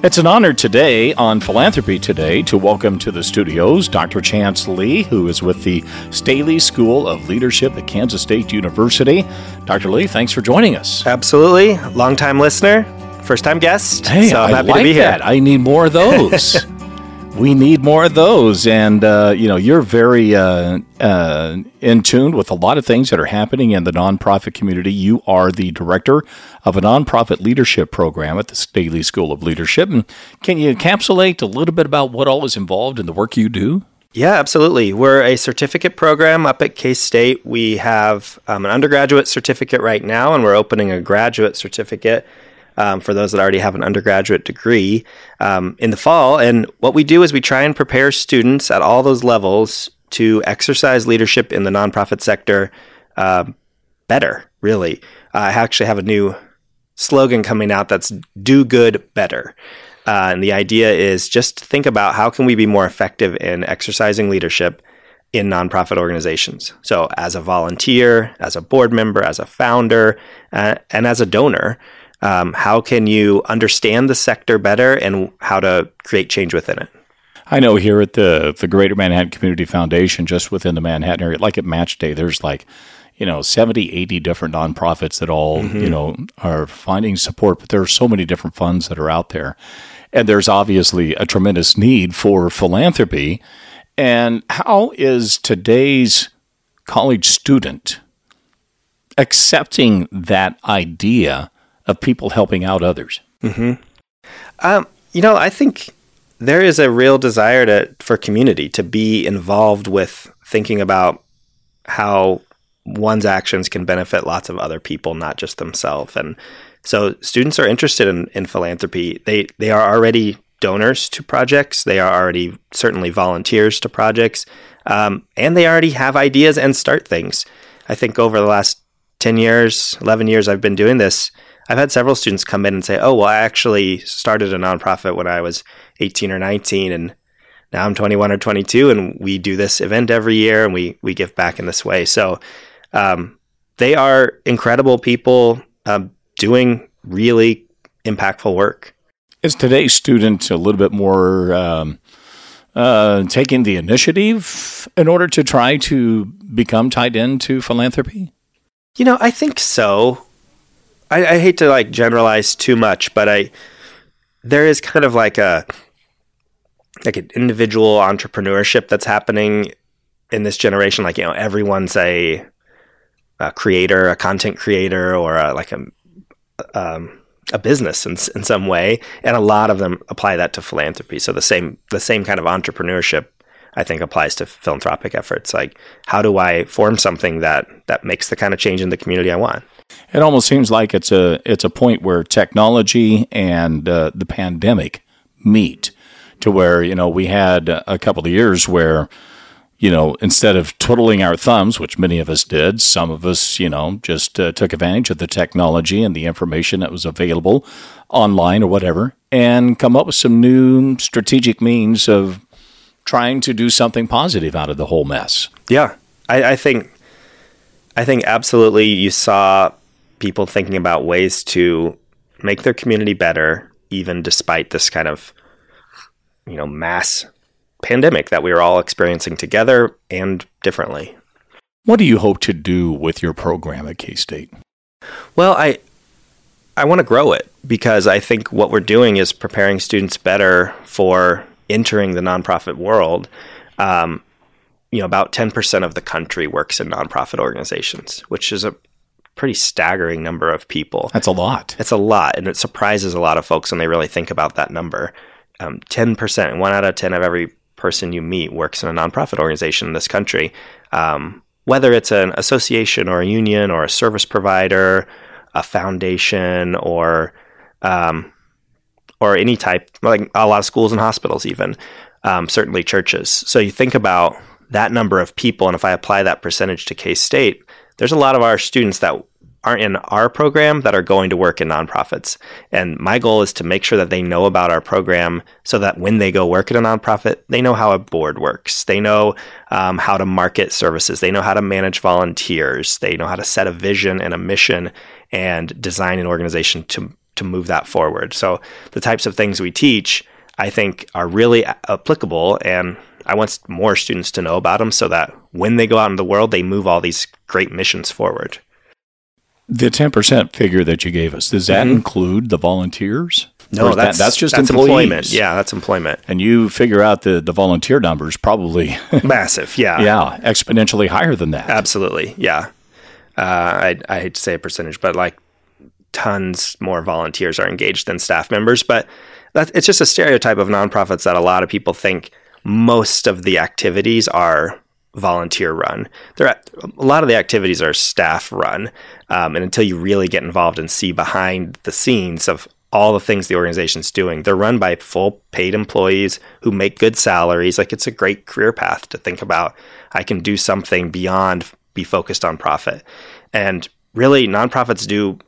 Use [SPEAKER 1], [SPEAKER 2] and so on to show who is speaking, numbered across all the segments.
[SPEAKER 1] It's an honor today on Philanthropy Today to welcome to the studios Dr. Chance Lee, who is with the Staley School of Leadership at Kansas State University. Dr. Lee, thanks for joining us.
[SPEAKER 2] Absolutely. Long-time listener, first time guest.
[SPEAKER 1] Hey, so I'm I happy like to be here. That. I need more of those. we need more of those. And, uh, you know, you're very uh, uh, in tune with a lot of things that are happening in the nonprofit community. You are the director of a nonprofit leadership program at the Staley School of Leadership. And can you encapsulate a little bit about what all is involved in the work you do?
[SPEAKER 2] Yeah, absolutely. We're a certificate program up at K State. We have um, an undergraduate certificate right now, and we're opening a graduate certificate um, for those that already have an undergraduate degree um, in the fall. And what we do is we try and prepare students at all those levels to exercise leadership in the nonprofit sector uh, better, really. Uh, I actually have a new slogan coming out that's do good better. Uh, and the idea is just think about how can we be more effective in exercising leadership in nonprofit organizations. So, as a volunteer, as a board member, as a founder, uh, and as a donor, um, how can you understand the sector better and how to create change within it?
[SPEAKER 1] I know here at the the Greater Manhattan Community Foundation, just within the Manhattan area, like at Match Day, there's like you know 70 80 different nonprofits that all mm-hmm. you know are finding support but there are so many different funds that are out there and there's obviously a tremendous need for philanthropy and how is today's college student accepting that idea of people helping out others?
[SPEAKER 2] Mm-hmm. Um, you know, I think there is a real desire to for community to be involved with thinking about how one's actions can benefit lots of other people, not just themselves. And so students are interested in, in philanthropy. They they are already donors to projects. They are already certainly volunteers to projects, um, and they already have ideas and start things. I think over the last ten years, eleven years, I've been doing this. I've had several students come in and say, "Oh, well, I actually started a nonprofit when I was 18 or 19, and now I'm 21 or 22, and we do this event every year, and we we give back in this way." So um, they are incredible people um, doing really impactful work.
[SPEAKER 1] Is today's student a little bit more um, uh, taking the initiative in order to try to become tied into philanthropy?
[SPEAKER 2] You know, I think so. I, I hate to like generalize too much, but I there is kind of like a like an individual entrepreneurship that's happening in this generation. Like you know, everyone's a, a creator, a content creator, or a, like a um, a business in, in some way, and a lot of them apply that to philanthropy. So the same the same kind of entrepreneurship I think applies to philanthropic efforts. Like, how do I form something that that makes the kind of change in the community I want?
[SPEAKER 1] It almost seems like it's a it's a point where technology and uh, the pandemic meet, to where you know we had a couple of years where you know, instead of twiddling our thumbs, which many of us did, some of us, you know, just uh, took advantage of the technology and the information that was available online or whatever, and come up with some new strategic means of trying to do something positive out of the whole mess.
[SPEAKER 2] Yeah, I, I think, I think absolutely, you saw people thinking about ways to make their community better, even despite this kind of, you know, mass pandemic that we are all experiencing together and differently.
[SPEAKER 1] What do you hope to do with your program at K State?
[SPEAKER 2] Well, I I want to grow it because I think what we're doing is preparing students better for entering the nonprofit world. Um, you know, about 10% of the country works in nonprofit organizations, which is a pretty staggering number of people.
[SPEAKER 1] That's a lot.
[SPEAKER 2] It's a lot, and it surprises a lot of folks when they really think about that number. Um, 10%, one out of 10 of every person you meet works in a nonprofit organization in this country. Um, whether it's an association or a union or a service provider, a foundation, or um, or any type, like a lot of schools and hospitals, even um, certainly churches. So you think about that number of people, and if I apply that percentage to K State, there's a lot of our students that aren't in our program that are going to work in nonprofits. And my goal is to make sure that they know about our program so that when they go work at a nonprofit, they know how a board works. They know um, how to market services. They know how to manage volunteers. They know how to set a vision and a mission and design an organization to, to move that forward. So the types of things we teach, I think, are really applicable. And I want more students to know about them so that when they go out in the world, they move all these great missions forward.
[SPEAKER 1] The 10% figure that you gave us, does that mm-hmm. include the volunteers?
[SPEAKER 2] No, that's, that, that's just that's employment. Yeah, that's employment.
[SPEAKER 1] And you figure out the, the volunteer numbers probably
[SPEAKER 2] massive. Yeah.
[SPEAKER 1] yeah. Exponentially higher than that.
[SPEAKER 2] Absolutely. Yeah. Uh, I, I hate to say a percentage, but like tons more volunteers are engaged than staff members. But that, it's just a stereotype of nonprofits that a lot of people think most of the activities are volunteer run. There, a lot of the activities are staff run, um, and until you really get involved and see behind the scenes of all the things the organization's doing, they're run by full paid employees who make good salaries. Like it's a great career path to think about. I can do something beyond be focused on profit, and really, nonprofits do.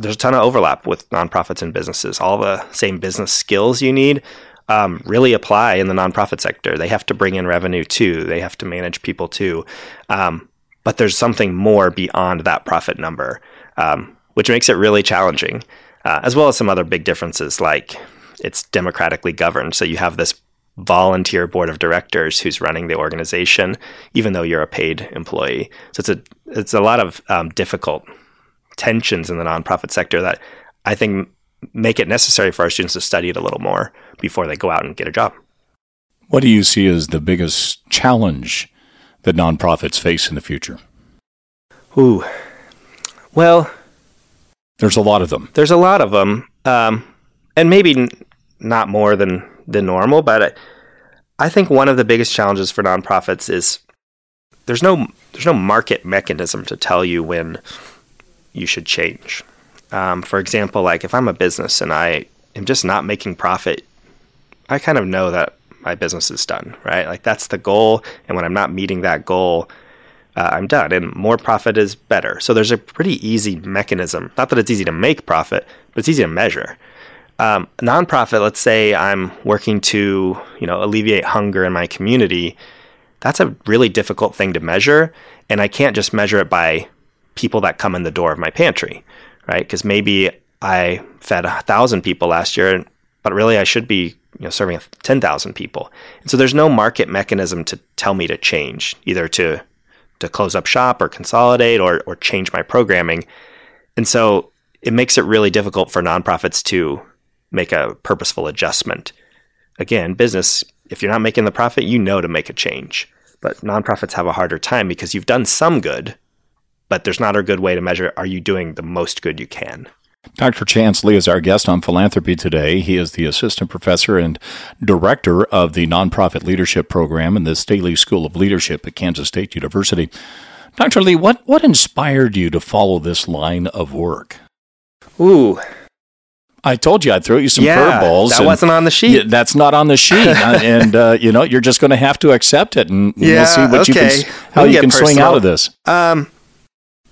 [SPEAKER 2] There's a ton of overlap with nonprofits and businesses. All the same business skills you need um, really apply in the nonprofit sector. They have to bring in revenue too. They have to manage people too. Um, but there's something more beyond that profit number, um, which makes it really challenging, uh, as well as some other big differences like it's democratically governed. So you have this volunteer board of directors who's running the organization, even though you're a paid employee. So it's a it's a lot of um, difficult tensions in the nonprofit sector that I think make it necessary for our students to study it a little more before they go out and get a job.
[SPEAKER 1] What do you see as the biggest challenge that nonprofits face in the future?
[SPEAKER 2] Ooh, well,
[SPEAKER 1] there's a lot of them.
[SPEAKER 2] There's a lot of them, um, and maybe n- not more than than normal. But I, I think one of the biggest challenges for nonprofits is there's no there's no market mechanism to tell you when you should change. Um, for example, like if I'm a business and I am just not making profit, I kind of know that my business is done, right? Like that's the goal. And when I'm not meeting that goal, uh, I'm done. And more profit is better. So there's a pretty easy mechanism. Not that it's easy to make profit, but it's easy to measure. Um, nonprofit, let's say I'm working to, you know, alleviate hunger in my community. That's a really difficult thing to measure, and I can't just measure it by people that come in the door of my pantry right? Because maybe I fed a thousand people last year, but really I should be you know serving 10,000 people. And so there's no market mechanism to tell me to change, either to to close up shop or consolidate or or change my programming. And so it makes it really difficult for nonprofits to make a purposeful adjustment. Again, business, if you're not making the profit, you know to make a change. But nonprofits have a harder time because you've done some good, but there's not a good way to measure are you doing the most good you can.
[SPEAKER 1] Dr. Chance Lee is our guest on philanthropy today. He is the assistant professor and director of the nonprofit leadership program in the Staley School of Leadership at Kansas State University. Dr. Lee, what, what inspired you to follow this line of work?
[SPEAKER 2] Ooh.
[SPEAKER 1] I told you I'd throw you some yeah, curveballs.
[SPEAKER 2] That wasn't on the sheet.
[SPEAKER 1] that's not on the sheet, uh, and uh, you know you're just going to have to accept it, and yeah, we'll see what okay. you can, how we'll you can personal. swing out of this.
[SPEAKER 2] Um,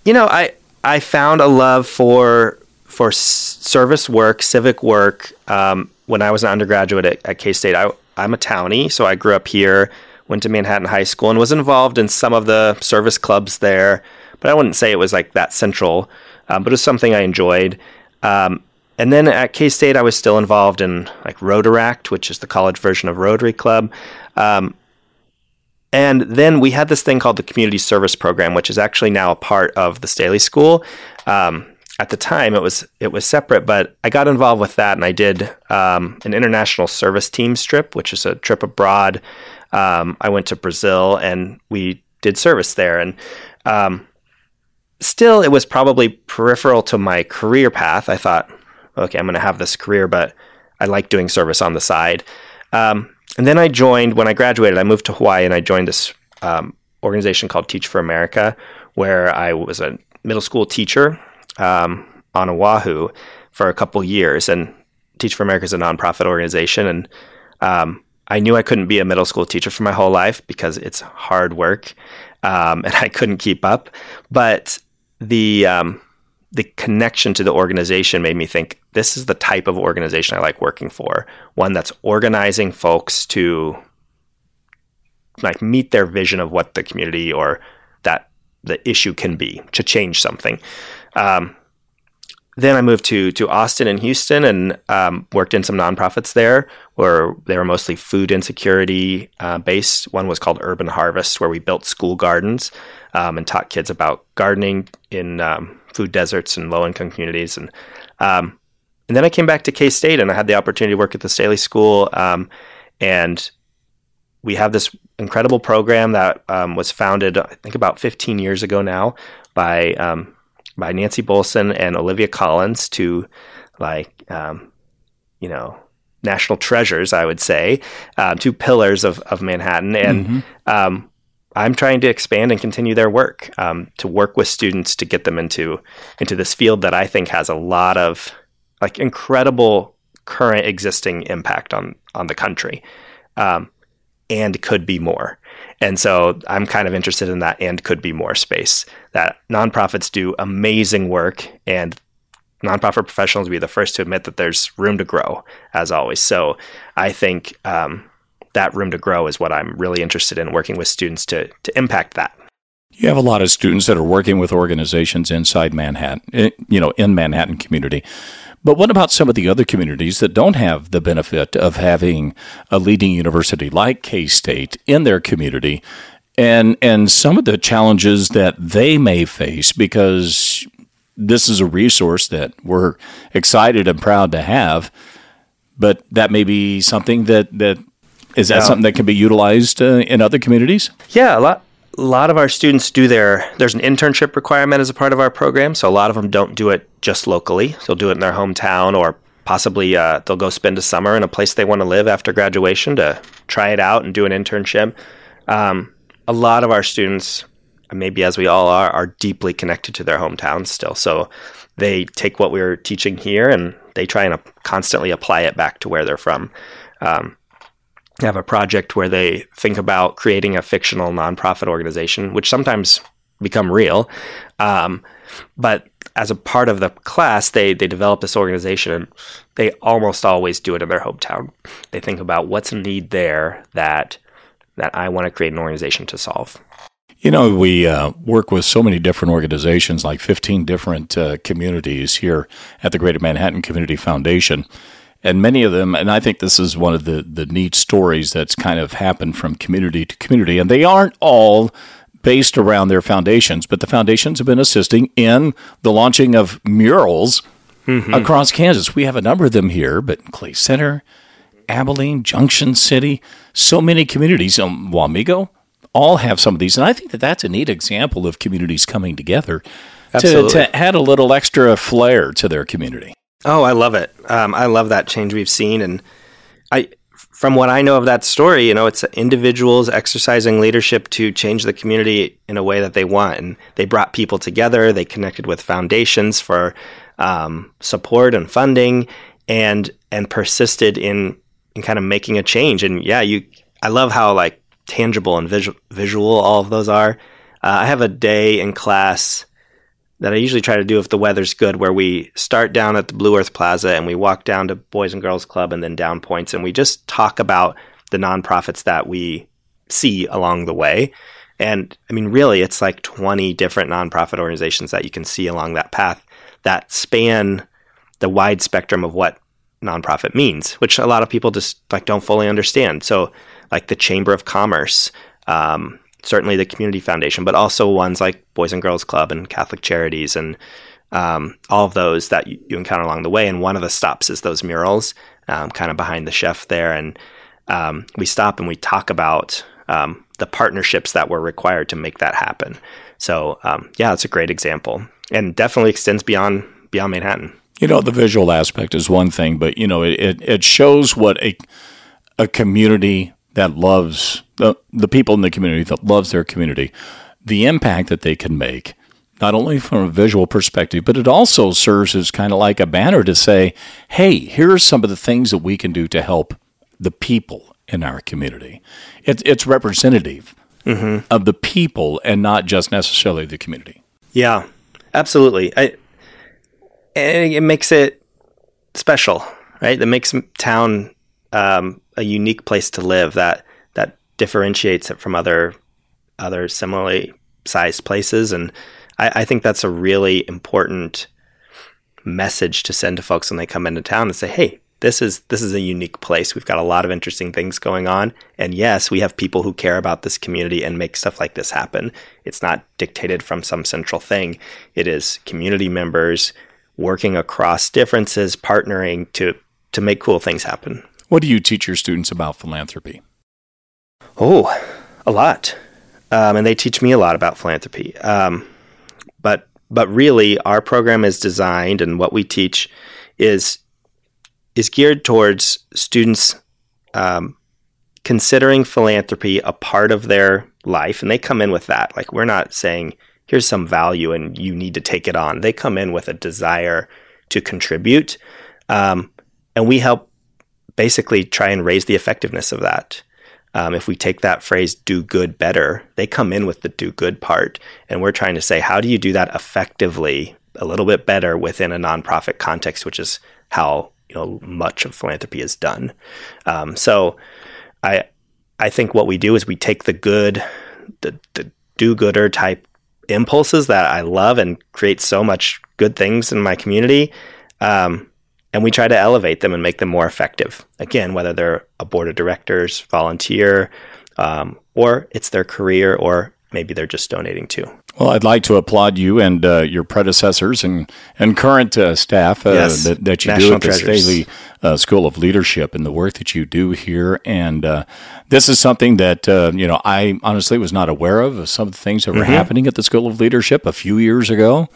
[SPEAKER 2] you know, I I found a love for for service work, civic work um, when I was an undergraduate at, at K State. I I'm a townie, so I grew up here, went to Manhattan High School, and was involved in some of the service clubs there. But I wouldn't say it was like that central, um, but it was something I enjoyed. Um, and then at K State, I was still involved in like Rotaract, which is the college version of Rotary Club. Um, and then we had this thing called the Community Service Program, which is actually now a part of the Staley School. Um, at the time, it was it was separate, but I got involved with that, and I did um, an international service team trip, which is a trip abroad. Um, I went to Brazil, and we did service there, and um, still, it was probably peripheral to my career path. I thought, okay, I'm going to have this career, but I like doing service on the side. Um, and then I joined when I graduated. I moved to Hawaii and I joined this um, organization called Teach for America, where I was a middle school teacher um, on Oahu for a couple years. And Teach for America is a nonprofit organization, and um, I knew I couldn't be a middle school teacher for my whole life because it's hard work, um, and I couldn't keep up. But the um, the connection to the organization made me think this is the type of organization I like working for. One that's organizing folks to like meet their vision of what the community or that the issue can be to change something. Um, then I moved to to Austin and Houston and um, worked in some nonprofits there, where they were mostly food insecurity uh, based. One was called Urban Harvest, where we built school gardens um, and taught kids about gardening in um, food deserts and low income communities. And um, and then I came back to K State and I had the opportunity to work at the Staley School. Um, and we have this incredible program that um, was founded, I think, about 15 years ago now by by Nancy Bolson and Olivia Collins to like um, you know national treasures, I would say, uh, two pillars of of Manhattan, and mm-hmm. um, I'm trying to expand and continue their work um, to work with students to get them into into this field that I think has a lot of like incredible current existing impact on on the country. Um, and could be more. And so I'm kind of interested in that and could be more space. That nonprofits do amazing work and nonprofit professionals will be the first to admit that there's room to grow, as always. So I think um, that room to grow is what I'm really interested in working with students to, to impact that.
[SPEAKER 1] You have a lot of students that are working with organizations inside Manhattan, eh, you know, in Manhattan community. But what about some of the other communities that don't have the benefit of having a leading university like K State in their community? And, and some of the challenges that they may face because this is a resource that we're excited and proud to have, but that may be something that, that is that yeah. something that can be utilized uh, in other communities?
[SPEAKER 2] Yeah, a lot a lot of our students do their there's an internship requirement as a part of our program so a lot of them don't do it just locally. They'll do it in their hometown or possibly uh, they'll go spend a summer in a place they want to live after graduation to try it out and do an internship. Um, a lot of our students maybe as we all are are deeply connected to their hometowns still. So they take what we're teaching here and they try and constantly apply it back to where they're from. Um, have a project where they think about creating a fictional nonprofit organization, which sometimes become real. Um, but as a part of the class, they they develop this organization, and they almost always do it in their hometown. They think about what's a need there that that I want to create an organization to solve.
[SPEAKER 1] You know, we uh, work with so many different organizations, like 15 different uh, communities here at the Greater Manhattan Community Foundation and many of them, and I think this is one of the, the neat stories that's kind of happened from community to community, and they aren't all based around their foundations, but the foundations have been assisting in the launching of murals mm-hmm. across Kansas. We have a number of them here, but Clay Center, Abilene, Junction City, so many communities, um, Wamego, all have some of these. And I think that that's a neat example of communities coming together to, to add a little extra flair to their community.
[SPEAKER 2] Oh, I love it. Um, I love that change we've seen, and I, from what I know of that story, you know, it's individuals exercising leadership to change the community in a way that they want, and they brought people together. They connected with foundations for um, support and funding, and and persisted in in kind of making a change. And yeah, you, I love how like tangible and visual, visual all of those are. Uh, I have a day in class that I usually try to do if the weather's good, where we start down at the Blue Earth Plaza and we walk down to Boys and Girls Club and then down Poyntz, and we just talk about the nonprofits that we see along the way. And I mean, really, it's like 20 different nonprofit organizations that you can see along that path that span the wide spectrum of what nonprofit means, which a lot of people just like don't fully understand. So, like the Chamber of Commerce, um, certainly the community foundation, but also ones like Boys and Girls Club and Catholic Charities and um, all of those that you, you, encounter along the way. And one of the stops is those murals, um, kind of behind the chef there. And um, we stop and we talk about um, the partnerships that were required to make that happen. So um, yeah, it's a great example, and definitely extends beyond beyond Manhattan.
[SPEAKER 1] You know, the visual aspect is one thing, but you know, it, it, it shows what a a community that loves the, the people in the community that loves their community, the impact that they can make, not only from a visual perspective, but it also serves as kind of like a banner to say, hey, here are some of the things that we can do to help the people in our community. It, it's representative mm-hmm. of the people and not just necessarily the community.
[SPEAKER 2] Yeah, absolutely. I, and it makes it special, right? That makes town um, a unique place to live. That that differentiates it from other other similarly sized places, and I, I think that's a really important message to send to folks when they come into town and say, "Hey, this is this is a unique place. We've got a lot of interesting things going on, and yes, we have people who care about this community and make stuff like this happen. It's not dictated from some central thing. It is community members working across differences, partnering to to make cool things happen.
[SPEAKER 1] What do you teach your students about philanthropy?
[SPEAKER 2] Oh, a lot, um, and they teach me a lot about philanthropy. Um, but but really, our program is designed, and what we teach is is geared towards students um, considering philanthropy a part of their life, and they come in with that. Like we're not saying here's some value and you need to take it on. They come in with a desire to contribute, um, and we help basically try and raise the effectiveness of that. Um, if we take that phrase "do good better," they come in with the "do good" part, and we're trying to say, how do you do that effectively, a little bit better within a nonprofit context, which is how you know much of philanthropy is done. Um, so, I I think what we do is we take the good, the, the do-gooder type impulses that I love and create so much good things in my community. Um, and we try to elevate them and make them more effective. Again, whether they're a board of directors, volunteer, um, or it's their career, or maybe they're just donating too.
[SPEAKER 1] Well, I'd like to applaud you and uh, your predecessors and and current uh, staff uh,
[SPEAKER 2] Yes.
[SPEAKER 1] that, that you
[SPEAKER 2] National
[SPEAKER 1] do at the. Staley uh, School of Leadership and the work that you do here. And uh, this is something that uh, you know I honestly was not aware of, some of the things that were
[SPEAKER 2] Mm-hmm.
[SPEAKER 1] happening at the School of Leadership a few years ago.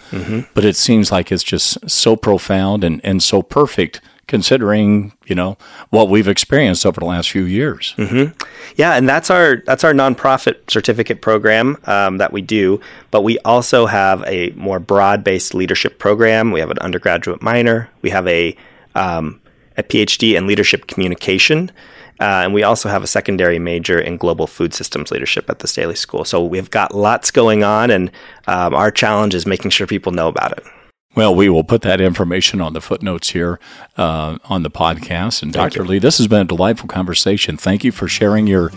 [SPEAKER 1] But it seems like it's just so profound and and so perfect. Considering you know what we've experienced over the last few years,
[SPEAKER 2] Yeah, and that's our that's our nonprofit certificate program um, that we do. But we also have a more broad based leadership program. We have an undergraduate minor. We have a um, a PhD in leadership communication. Uh, and we also have a secondary major in global food systems leadership at the Staley School. So we've got lots going on, and um, our challenge is making sure people know about it.
[SPEAKER 1] Well, we will put that information on the footnotes here uh, on the podcast. And Dr. Lee, this has been a delightful conversation. Thank you for sharing your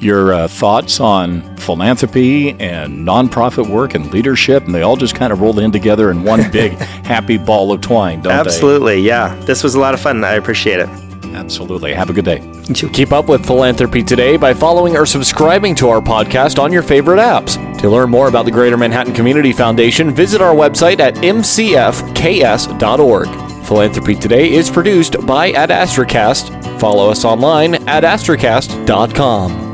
[SPEAKER 1] your uh, thoughts on philanthropy and nonprofit work and leadership, and they all just kind of rolled in together in one big happy ball of twine, don't
[SPEAKER 2] Absolutely, yeah. This was a lot of fun. I appreciate it.
[SPEAKER 1] Absolutely. Have a good day.
[SPEAKER 3] Keep up with Philanthropy Today by following or subscribing to our podcast on your favorite apps. To learn more about the Greater Manhattan Community Foundation, visit our website at mcfks.org. Philanthropy Today is produced by Ad Astracast. Follow us online at astracast.com.